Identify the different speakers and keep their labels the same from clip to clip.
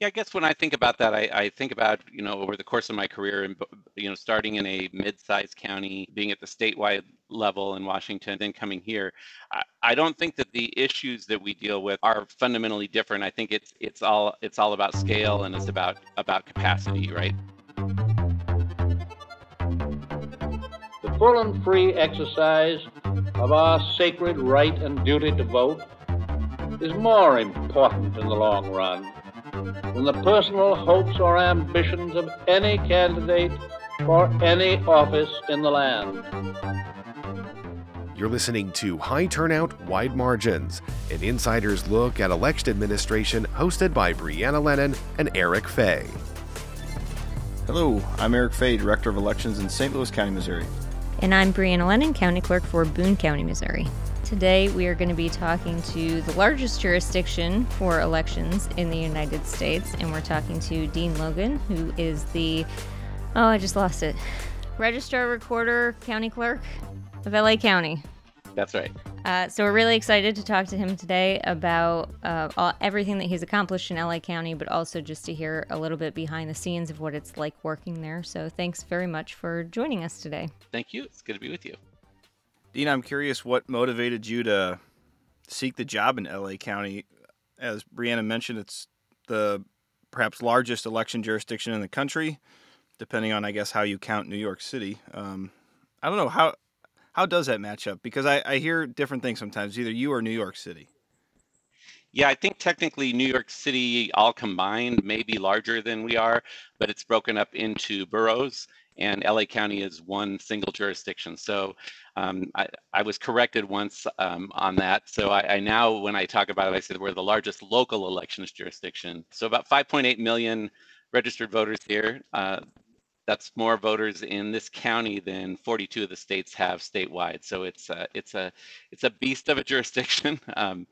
Speaker 1: Yeah, I guess when I think about that, I, I think about, you know, over the course of my career and, you know, starting in a mid-sized county, being at the statewide level in Washington, then coming here. I, I don't think that the issues that we deal with are fundamentally different. I think it's it's all it's all about scale and it's about about capacity, right?
Speaker 2: The full and free exercise of our sacred right and duty to vote is more important in the long run than the personal hopes or ambitions of any candidate for any office in the land.
Speaker 3: You're listening to High Turnout, Wide Margins, an insider's look at election administration hosted by Brianna Lennon and Eric Fey.
Speaker 4: Hello, I'm Eric Fey, Director of Elections in St. Louis County, Missouri.
Speaker 5: And I'm Brianna Lennon, County Clerk for Boone County, Missouri. Today, we are going to be talking to the largest jurisdiction for elections in the United States, and we're talking to Dean Logan, who is the, oh, I just lost it, Registrar Recorder County Clerk of LA County.
Speaker 1: That's right.
Speaker 5: Uh, so we're really excited to talk to him today about uh, all, everything that he's accomplished in LA County, but also just to hear a little bit behind the scenes of what it's like working there. So thanks very much for joining us today.
Speaker 1: Thank you. It's good to be with you.
Speaker 4: Dean, I'm curious what motivated you to seek the job in LA County. As Brianna mentioned, it's the perhaps largest election jurisdiction in the country, depending on, I guess, how you count New York City. Um, I don't know how how does that match up? Because I, I hear different things sometimes, either you or New York City.
Speaker 1: Yeah, I think technically New York City all combined may be larger than we are, but it's broken up into boroughs, and LA County is one single jurisdiction. So um, I, I, was corrected once um, on that. So I, I, now, when I talk about it, I say we're the largest local elections jurisdiction. So about 5.8 million registered voters here. Uh, that's more voters in this county than 42 of the states have statewide. So it's a, it's a it's a beast of a jurisdiction. Um,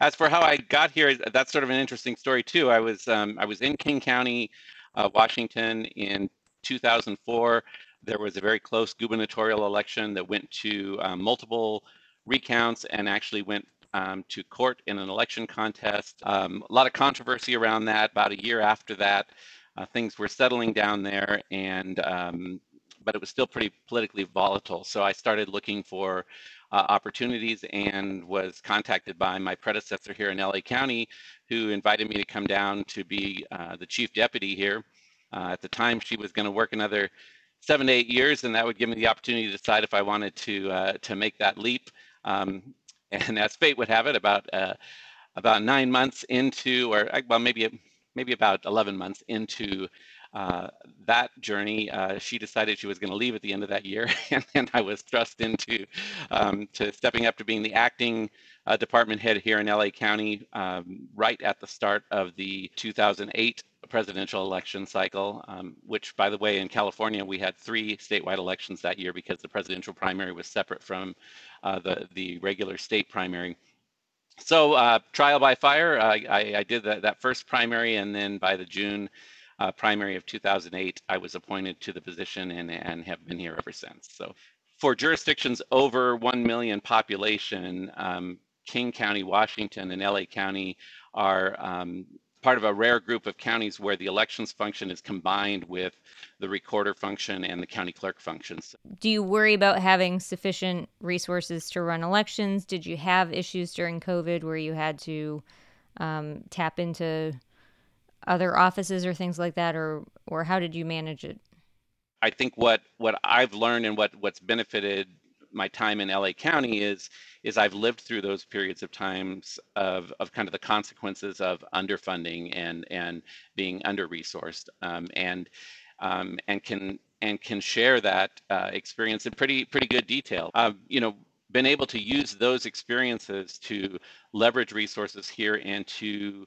Speaker 1: as for how I got here, that's sort of an interesting story too. I was um, I was in King County, uh, Washington in 2004 there was a very close gubernatorial election that went to um, multiple recounts and actually went um, to court in an election contest. Um, a lot of controversy around that. About a year after that, uh, things were settling down there, and um, but it was still pretty politically volatile. So I started looking for uh, opportunities and was contacted by my predecessor here in LA County, who invited me to come down to be uh, the chief deputy here. Uh, at the time, she was going to work another seven to eight years, and that would give me the opportunity to decide if I wanted to uh, to make that leap. Um, and as fate would have it, about uh, about nine months into, or well, maybe maybe about 11 months into uh, that journey, uh, she decided she was going to leave at the end of that year, and I was thrust into um, to stepping up to being the acting uh, department head here in LA County um, right at the start of the 2008 presidential election cycle, um, which, by the way, in California, we had three statewide elections that year because the presidential primary was separate from uh, the, the regular state primary. So, uh, trial by fire, I, I, did that, that first primary, and then by the June uh, primary of 2008, I was appointed to the position and, and have been here ever since. So, for jurisdictions over 1 million population, um, King County, Washington, and LA County are um, part of a rare group of counties where the elections function is combined with the recorder function and the county clerk functions.
Speaker 5: Do you worry about having sufficient resources to run elections? Did you have issues during COVID where you had to um, tap into other offices or things like that, or or how did you manage it?
Speaker 1: I think what what I've learned and what what's benefited my time in LA County is is I've lived through those periods of times of, of kind of the consequences of underfunding and and being under resourced um, and um, and can and can share that uh, experience in pretty pretty good detail. Um, you know, been able to use those experiences to leverage resources here and to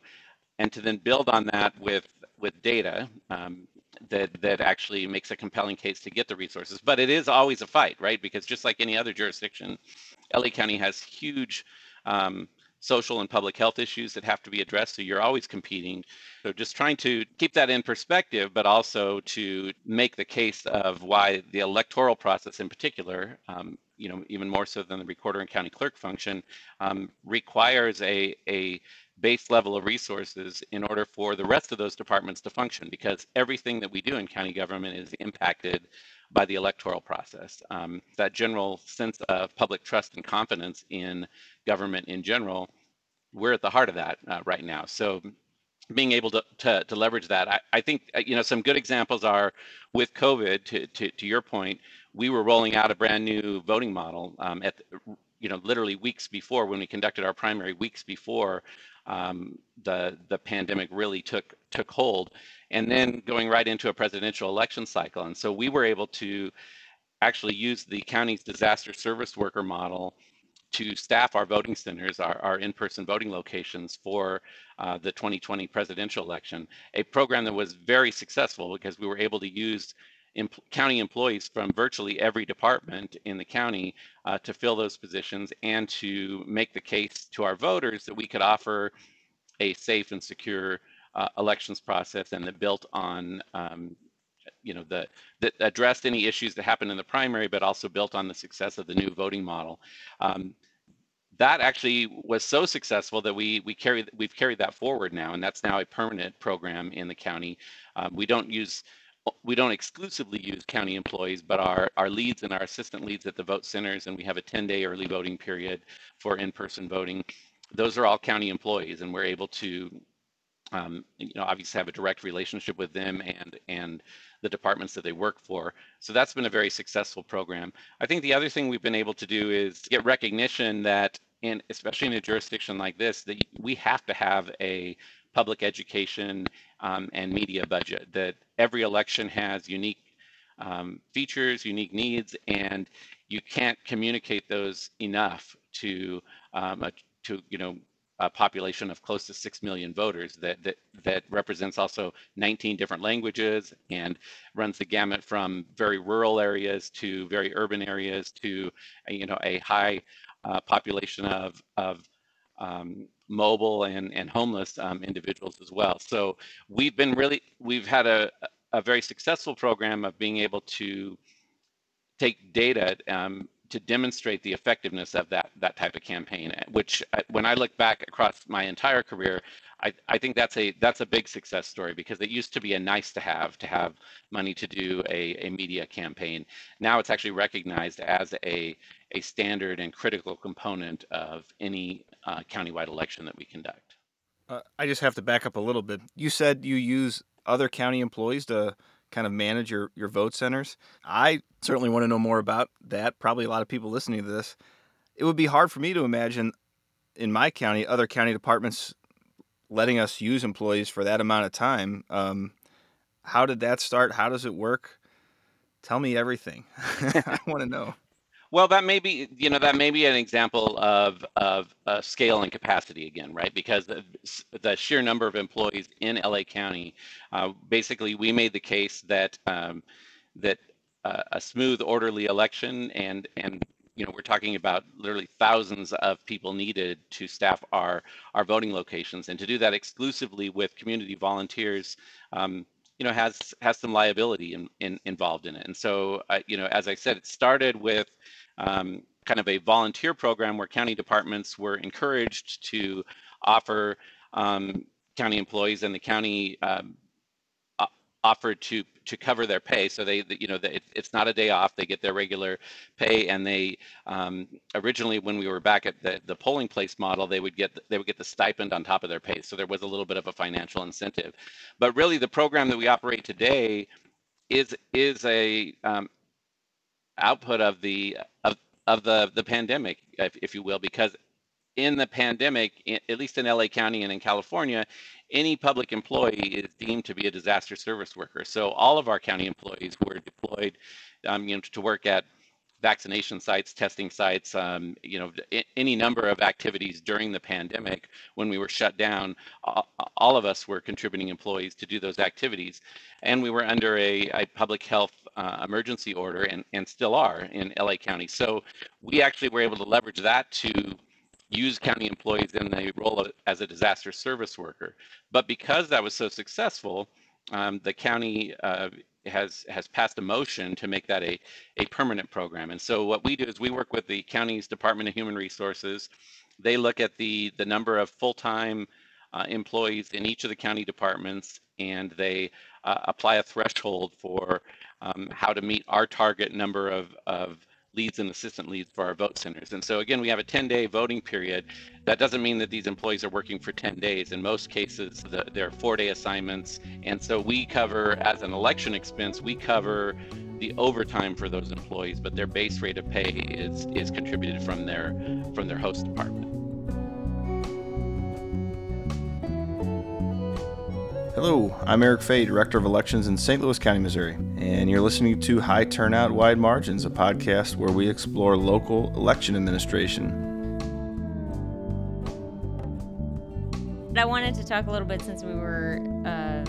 Speaker 1: and to then build on that with with data um, that that actually makes a compelling case to get the resources. But it is always a fight, right? Because just like any other jurisdiction, LA County has huge um, social and public health issues that have to be addressed. So you're always competing. So just trying to keep that in perspective, but also to make the case of why the electoral process in particular, um, you know, even more so than the recorder and county clerk function, um, requires a, a base level of resources in order for the rest of those departments to function because everything that we do in county government is impacted by the electoral process. Um, that general sense of public trust and confidence in government in general, we're at the heart of that uh, right now. So being able to, to, to leverage that, I, I, think, uh, you know, some good examples are with COVID, to, to, to your point, we were rolling out a brand new voting model um, at, you know, literally weeks before when we conducted our primary weeks before um, the the pandemic really took took hold, and then going right into a presidential election cycle. And so we were able to actually use the county's disaster service worker model to staff our voting centers, our, our in-person voting locations for uh, the 2020 presidential election, a program that was very successful because we were able to use county employees from virtually every department in the county uh, to fill those positions and to make the case to our voters that we could offer a safe and secure uh, elections process and that built on um, you know the that addressed any issues that happened in the primary but also built on the success of the new voting model. Um, that actually was so successful that we we carry we've carried that forward now and that's now a permanent program in the county. Um, we don't use we don't exclusively use county employees, but our, our leads and our assistant leads at the vote centers, and we have a 10 day early voting period for in person voting. Those are all county employees, and we're able to, um, you know, obviously have a direct relationship with them and and the departments that they work for. So that's been a very successful program. I think the other thing we've been able to do is get recognition that, in especially in a jurisdiction like this, that we have to have a public education um, and media budget. That every election has unique um, features, unique needs, and you can't communicate those enough to um, a, to you know a population of close to six million voters that that that represents also 19 different languages and runs the gamut from very rural areas to very urban areas to you know a high uh, population of of um, mobile and, and homeless um, individuals as well. So we've been really, we've had a, a very successful program of being able to take data um, to demonstrate the effectiveness of that that type of campaign. Which, uh, when I look back across my entire career, I, I think that's a that's a big success story because it used to be a nice to have to have money to do a, a media campaign. Now it's actually recognized as a a standard and critical component of any uh, countywide election that we conduct.
Speaker 4: Uh, I just have to back up a little bit. You said you use other county employees to kind of manage your, your vote centers. I certainly want to know more about that. Probably a lot of people listening to this. It would be hard for me to imagine in my county other county departments letting us use employees for that amount of time. Um, how did that start? How does it work? Tell me everything. I want to know.
Speaker 1: Well, that may be, you know, that may be an example of of uh, scale and capacity again, right? Because the, the sheer number of employees in LA County, uh, basically, we made the case that um, that uh, a smooth, orderly election, and and you know, we're talking about literally thousands of people needed to staff our our voting locations, and to do that exclusively with community volunteers. Um, you know has has some liability in, in, involved in it and so uh, you know as i said it started with um, kind of a volunteer program where county departments were encouraged to offer um, county employees and the county um, offered to to cover their pay. So they you know it, it's not a day off. They get their regular pay and they um, originally when we were back at the, the polling place model they would get they would get the stipend on top of their pay. So there was a little bit of a financial incentive. But really the program that we operate today is is a um, output of the of of the the pandemic, if, if you will, because in the pandemic, in, at least in LA County and in California, any public employee is deemed to be a disaster service worker. So all of our county employees were deployed, um, you know, to work at vaccination sites, testing sites, um, you know, any number of activities during the pandemic when we were shut down. All of us were contributing employees to do those activities, and we were under a, a public health uh, emergency order, and and still are in LA County. So we actually were able to leverage that to use county employees in the role of, as a disaster service worker. But because that was so successful, um, the county uh, has has passed a motion to make that a, a permanent program. And so what we do is we work with the county's Department of Human Resources. They look at the the number of full-time uh, employees in each of the county departments, and they uh, apply a threshold for um, how to meet our target number of, of leads and assistant leads for our vote centers. And so again, we have a 10-day voting period. That doesn't mean that these employees are working for 10 days. In most cases, the, they're four-day assignments. And so we cover, as an election expense, we cover the overtime for those employees, but their base rate of pay is is contributed from their from their host department.
Speaker 4: Hello, I'm Eric Fey, Director of Elections in St. Louis County, Missouri, and you're listening to High Turnout, Wide Margins, a podcast where we explore local election administration.
Speaker 5: I wanted to talk a little bit since we were uh,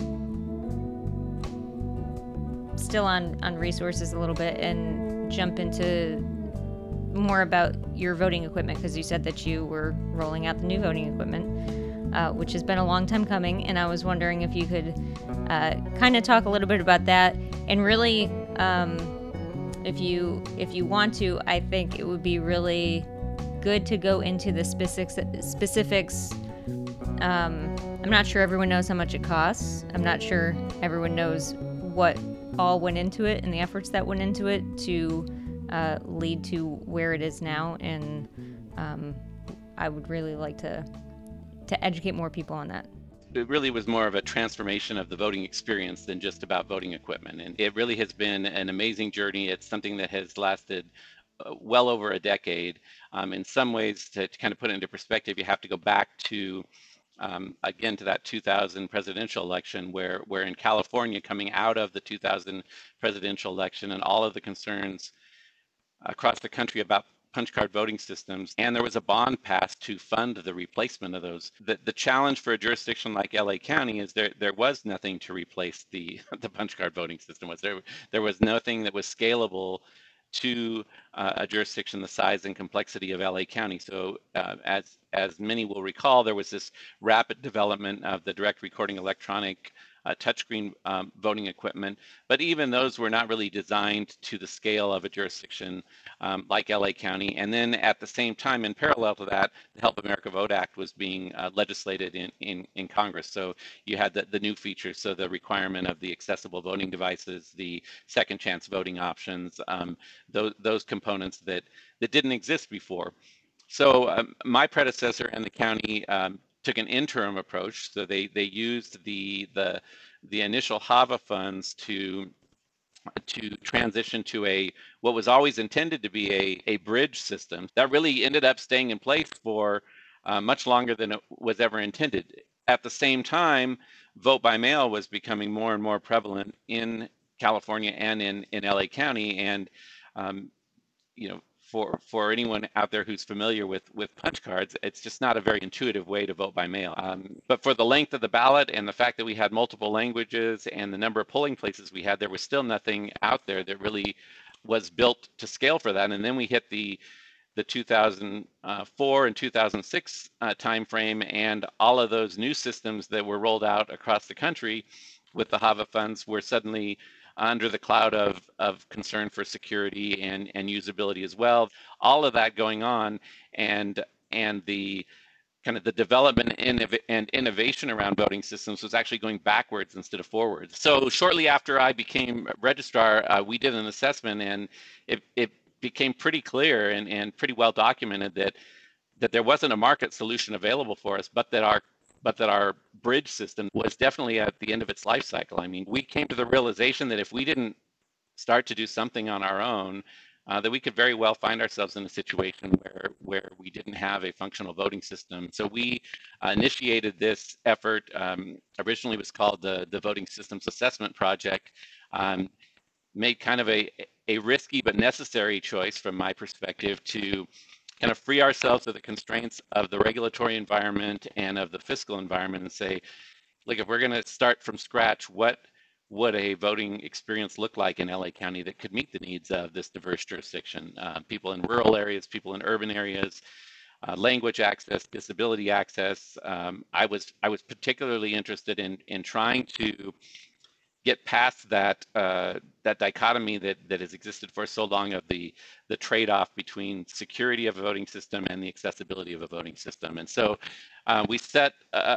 Speaker 5: still on, on resources a little bit and jump into more about your voting equipment because you said that you were rolling out the new voting equipment uh, which has been a long time coming. And I was wondering if you could uh, kind of talk a little bit about that and really. Um, if you if you want to, I think it would be really good to go into the specifics. Specifics. Um, I'm not sure everyone knows how much it costs. I'm not sure everyone knows what all went into it and the efforts that went into it to uh, lead to where it is now. And um, I would really like to to educate more people on that?
Speaker 1: It really was more of a transformation of the voting experience than just about voting equipment. And it really has been an amazing journey. It's something that has lasted uh, well over a decade. Um, in some ways, to, to, kind of put it into perspective, you have to go back to um, again to that 2000 presidential election, where where in California, coming out of the 2000 presidential election, and all of the concerns across the country about punch card voting systems, and there was a bond passed to fund the replacement of those. The, the challenge for a jurisdiction like LA County is there there was nothing to replace the the punch card voting system. Was there there was nothing that was scalable to uh, a jurisdiction the size and complexity of LA County. So uh, as as many will recall, there was this rapid development of the direct recording electronic uh, touchscreen um, voting equipment, but even those were not really designed to the scale of a jurisdiction um, like LA County. And then at the same time, in parallel to that, the Help America Vote Act was being uh, legislated in, in, in Congress. So you had the, the new features, so the requirement of the accessible voting devices, the second chance voting options, um, those, those components that, that didn't exist before. So um, my predecessor and the county um, took an interim approach. So they they used the the the initial HAVA funds to to transition to a what was always intended to be a, a bridge system that really ended up staying in place for uh, much longer than it was ever intended. At the same time, vote by mail was becoming more and more prevalent in California and in, in LA County. And, um, you know, for for anyone out there who's familiar with with punch cards, it's just not a very intuitive way to vote by mail. Um, but for the length of the ballot and the fact that we had multiple languages and the number of polling places we had, there was still nothing out there that really was built to scale for that. And then we hit the the 2004 and 2006 uh, timeframe, and all of those new systems that were rolled out across the country with the HAVA funds were suddenly under the cloud of, of concern for security and, and usability as well. All of that going on and and the kind of the development and innovation around voting systems was actually going backwards instead of forwards. So shortly after I became registrar, uh, we did an assessment and it, it became pretty clear and, and pretty well documented that that there wasn't a market solution available for us, but that our but that our bridge system was definitely at the end of its life cycle. I mean, we came to the realization that if we didn't start to do something on our own, uh, that we could very well find ourselves in a situation where where we didn't have a functional voting system. So we uh, initiated this effort. Um, originally, was called the the Voting Systems Assessment Project. Um, made kind of a a risky but necessary choice from my perspective to kind of free ourselves of the constraints of the regulatory environment and of the fiscal environment and say, like, if we're going to start from scratch, what would a voting experience look like in LA County that could meet the needs of this diverse jurisdiction? Uh, people in rural areas, people in urban areas, uh, language access, disability access. Um, I was I was particularly interested in in trying to get past that uh, that dichotomy that that has existed for so long of the the trade-off between security of a voting system and the accessibility of a voting system. And so uh, we set uh,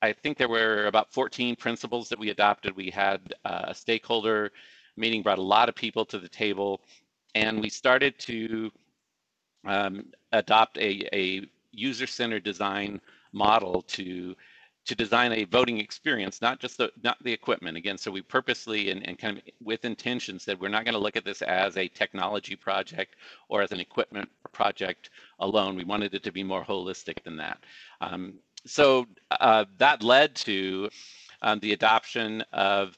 Speaker 1: I think there were about 14 principles that we adopted. We had uh, a stakeholder meeting, brought a lot of people to the table, and we started to um, adopt a, a user-centered design model to to design a voting experience, not just the not the equipment. Again, so we purposely and, and kind of with intention said we're not going to look at this as a technology project or as an equipment project alone. We wanted it to be more holistic than that. Um, so uh, that led to um, the adoption of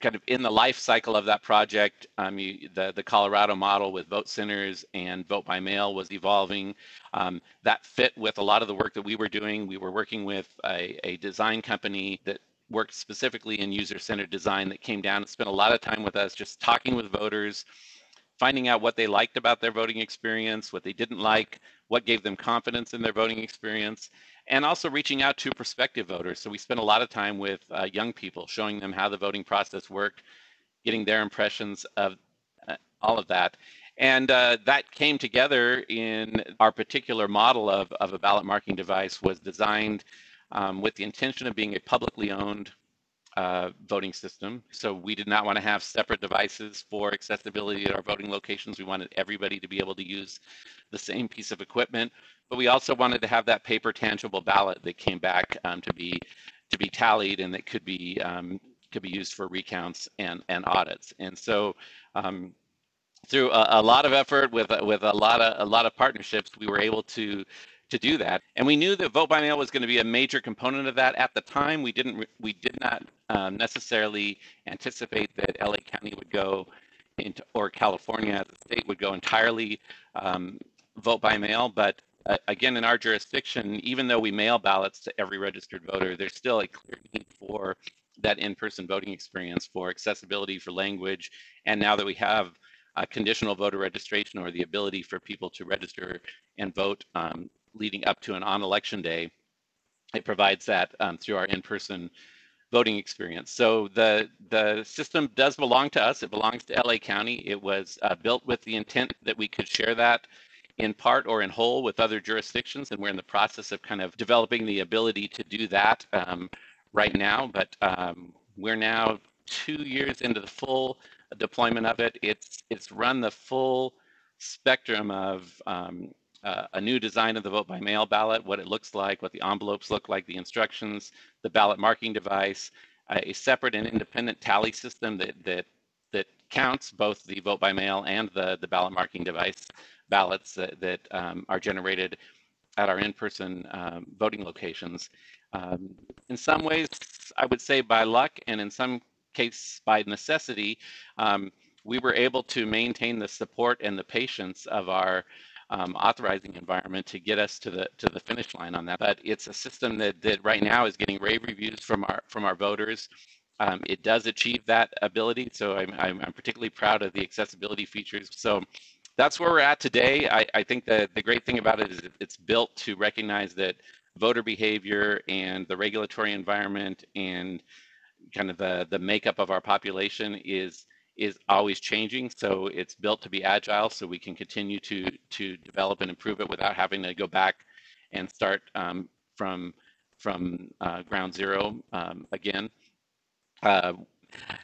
Speaker 1: kind of in the life cycle of that project, um, you, the the Colorado model with vote centers and vote by mail was evolving. Um, that fit with a lot of the work that we were doing. We were working with a, a design company that worked specifically in user-centered design that came down and spent a lot of time with us, just talking with voters, finding out what they liked about their voting experience, what they didn't like, what gave them confidence in their voting experience, and also reaching out to prospective voters. So we spent a lot of time with uh, young people, showing them how the voting process worked, getting their impressions of uh, all of that. And uh, that came together in our particular model of, of a ballot marking device was designed um, with the intention of being a publicly owned uh, voting system. So we did not want to have separate devices for accessibility at our voting locations. We wanted everybody to be able to use the same piece of equipment, but we also wanted to have that paper tangible ballot that came back um, to be to be tallied and that could be um, could be used for recounts and and audits. And so. Um, through a, a, lot of effort with with a lot of a lot of partnerships, we were able to to do that. And we knew that vote by mail was going to be a major component of that. At the time, we didn't we did not um, necessarily anticipate that LA County would go into or California the state would go entirely um, vote by mail. But uh, again, in our jurisdiction, even though we mail ballots to every registered voter, there's still a clear need for that in-person voting experience, for accessibility, for language, and now that we have a conditional voter registration or the ability for people to register and vote um, leading up to and on election day. It provides that um, through our in-person voting experience. So the the system does belong to us. It belongs to LA County. It was uh, built with the intent that we could share that in part or in whole with other jurisdictions, and we're in the process of kind of developing the ability to do that um, right now. But um, we're now two years into the full deployment of it. It's it's run the full spectrum of um, uh, a new design of the vote by mail ballot, what it looks like, what the envelopes look like, the instructions, the ballot marking device, uh, a separate and independent tally system that that that counts both the vote by mail and the the ballot marking device ballots that, that um, are generated at our in-person um, voting locations. Um, in some ways, I would say by luck, and in some case by necessity, um, we were able to maintain the support and the patience of our um, authorizing environment to get us to the to the finish line on that. But it's a system that that right now is getting rave reviews from our from our voters. Um, it does achieve that ability, so I'm, I'm, I'm particularly proud of the accessibility features. So that's where we're at today. I, I think that the great thing about it is it's built to recognize that voter behavior and the regulatory environment and kind of the, the makeup of our population is is always changing. So it's built to be agile so we can continue to, to develop and improve it without having to go back and start um, from, from uh, ground zero um, again. Uh,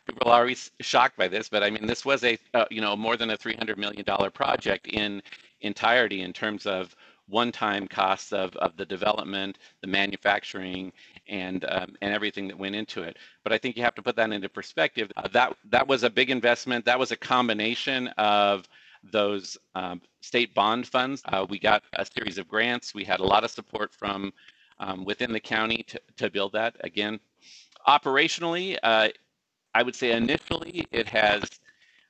Speaker 1: people are always shocked by this, but I mean, this was a, uh, you know, more than a $300 million project in entirety in terms of one-time costs of, of the development, the manufacturing, and um, and everything that went into it. But I think you have to put that into perspective. Uh, that that was a big investment. That was a combination of those um, state bond funds. Uh, we got a series of grants. We had a lot of support from um, within the county to, to build that. Again, operationally, uh, I would say initially it has.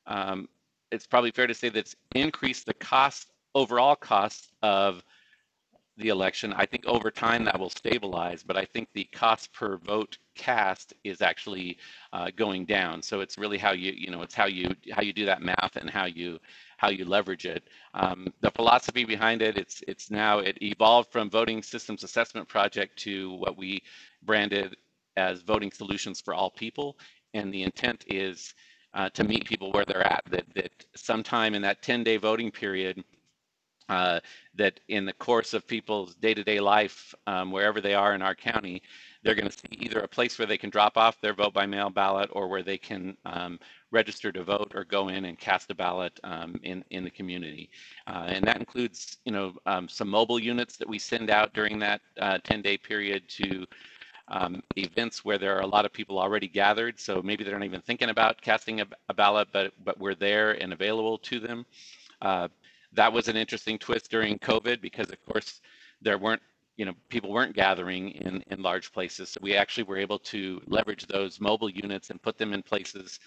Speaker 1: Um, it's probably fair to say that it's increased the cost overall cost of the election. I think over time that will stabilize, but I think the cost per vote cast is actually uh, going down. So it's really how you you know it's how you how you do that math and how you how you leverage it. Um, the philosophy behind it it's it's now it evolved from voting systems assessment project to what we branded as voting solutions for all people, and the intent is uh, to meet people where they're at. That that sometime in that 10 day voting period uh, that in the course of people's day-to-day life, um, wherever they are in our county, they're going to see either a place where they can drop off their vote by mail ballot or where they can um, register to vote or go in and cast a ballot um, in in the community, uh, and that includes you know um, some mobile units that we send out during that 10-day uh, period to um, events where there are a lot of people already gathered. So maybe they're not even thinking about casting a, a ballot, but but we're there and available to them. Uh, that was an interesting twist during COVID because, of course, there weren't you know people weren't gathering in in large places. So we actually were able to leverage those mobile units and put them in places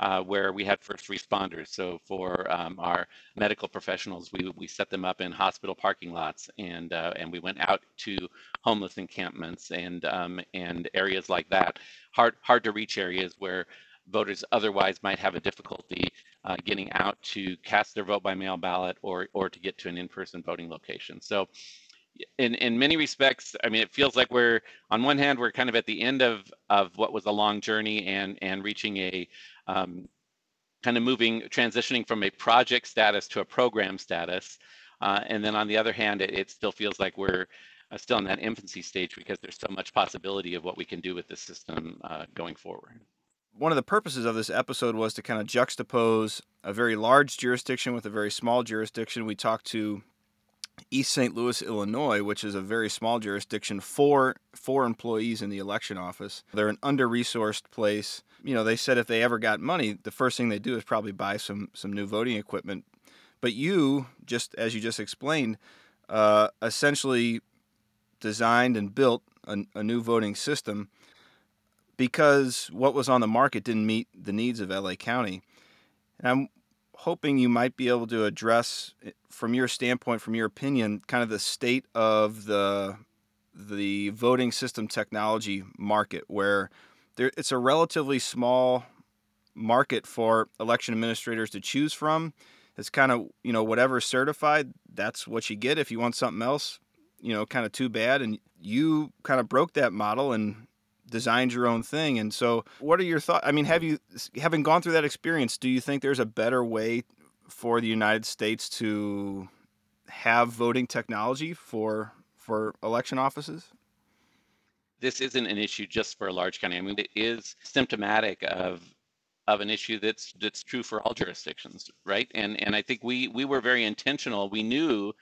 Speaker 1: uh, where we had first responders. So for um, our medical professionals, we, we set them up in hospital parking lots and uh, and we went out to homeless encampments and um, and areas like that, hard hard to reach areas where voters otherwise might have a difficulty uh, getting out to cast their vote by mail ballot or or to get to an in-person voting location. So in in many respects, I mean, it feels like we're on one hand we're kind of at the end of of what was a long journey and and reaching a um, kind of moving, transitioning from a project status to a program status. Uh, and then on the other hand, it, it still feels like we're uh, still in that infancy stage because there's so much possibility of what we can do with this system uh, going forward.
Speaker 4: One of the purposes of this episode was to kind of juxtapose a very large jurisdiction with a very small jurisdiction. We talked to East St. Louis, Illinois, which is a very small jurisdiction, four four employees in the election office. They're an under-resourced place. You know, they said if they ever got money, the first thing they do is probably buy some some new voting equipment. But you, just as you just explained, uh, essentially designed and built a, a new voting system because what was on the market didn't meet the needs of LA County. And I'm hoping you might be able to address, eh, from your standpoint, from your opinion, kind of the state of the the voting system technology market, where there, it's a relatively small market for election administrators to choose from. It's kind of you know whatever certified, that's what you get. If you want something else, you know, kind of too bad. And you kind of broke that model and designed your own thing. And so, what are your thoughts? I mean, have you, having gone through that experience, do you think there's a better way for the United States to have voting technology for for election offices?
Speaker 1: This isn't an issue just for a large county. I mean, it is symptomatic of of an issue that's that's true for all jurisdictions, right? And and I think we we were very intentional. We knew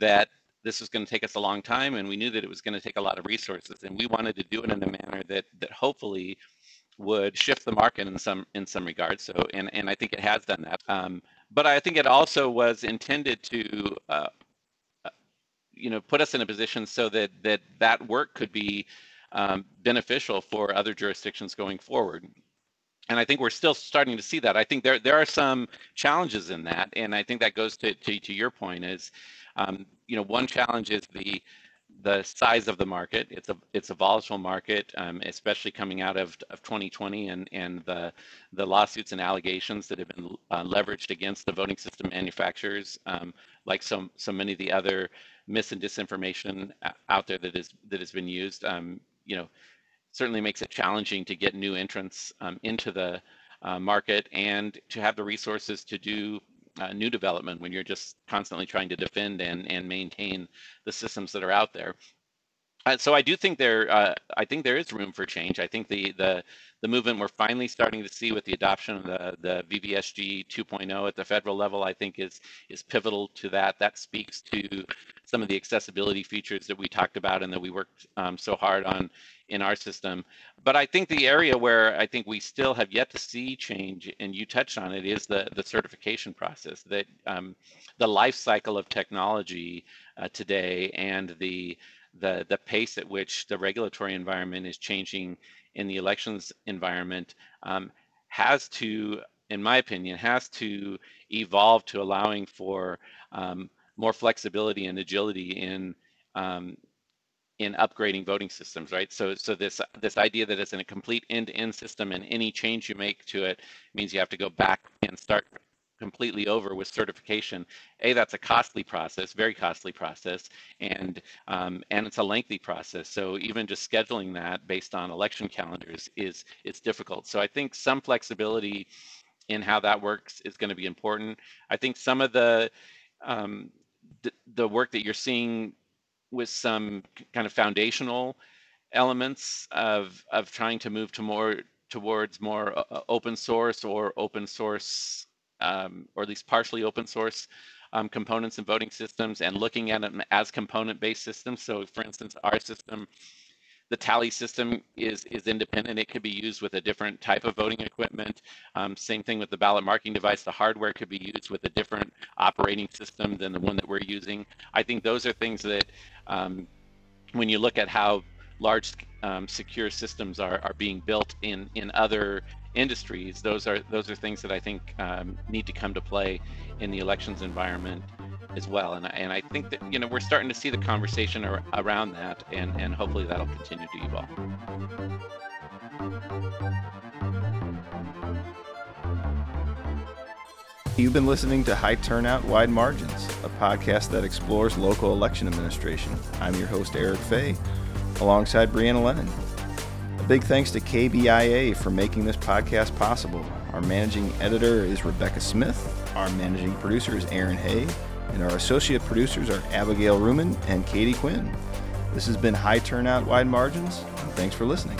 Speaker 1: that this was going to take us a long time and we knew that it was going to take a lot of resources and we wanted to do it in a manner that that hopefully would shift the market in some in some regards so and and i think it has done that. Um, but i think it also was intended to uh, uh, you know put us in a position so that that that work could be um, beneficial for other jurisdictions going forward and I think we're still starting to see that. I think there there are some challenges in that, and I think that goes to to, to your point is um, you know, one challenge is the the size of the market. It's a it's a volatile market, um, especially coming out of, of 2020 and and the the lawsuits and allegations that have been uh, leveraged against the voting system manufacturers, um, like so so many of the other mis and disinformation out there that is that has been used. Um, you know, certainly makes it challenging to get new entrants um, into the uh, market and to have the resources to do uh, new development when you're just constantly trying to defend and, and maintain the systems that are out there. Uh, so I do think there, uh, I think there is room for change. I think the the the movement we're finally starting to see with the adoption of the the VVSG 2.0 at the federal level, I think is is pivotal to that. That speaks to some of the accessibility features that we talked about and that we worked um, so hard on in our system. But I think the area where I think we still have yet to see change, and you touched on it, is the the certification process. That um, the life cycle of technology uh, today and the the the pace at which the regulatory environment is changing in the elections environment um, has to, in my opinion, has to evolve to allowing for um, more flexibility and agility in um, in upgrading voting systems, right? So, so this this idea that it's in a complete end-to-end system, and any change you make to it means you have to go back and start completely over with certification. A, that's a costly process, very costly process, and um, and it's a lengthy process. So even just scheduling that based on election calendars is is difficult. So I think some flexibility in how that works is going to be important. I think some of the um, the, the work that you're seeing with some kind of foundational elements of of trying to move to more towards more uh, open source or open source um, or at least partially open source um, components and voting systems and looking at them as component based systems. So for instance, our system, the tally system is, is independent. It could be used with a different type of voting equipment. Um, same thing with the ballot marking device. The hardware could be used with a different operating system than the one that we're using. I think those are things that um, when you look at how large um, secure systems are, are being built in, in other industries, those are those are things that I think um, need to come to play in the elections environment as well. And and I think that you know we're starting to see the conversation ar- around that, and and hopefully that'll continue to evolve.
Speaker 4: You've been listening to High Turnout, Wide Margins, a podcast that explores local election administration. I'm your host, Eric Fey, alongside Brianna Lennon. Big thanks to KBIA for making this podcast possible. Our managing editor is Rebecca Smith, our managing producer is Aaron Hay, and our associate producers are Abigail Ruhman and Katie Quinn. This has been High Turnout, Wide Margins, thanks for listening.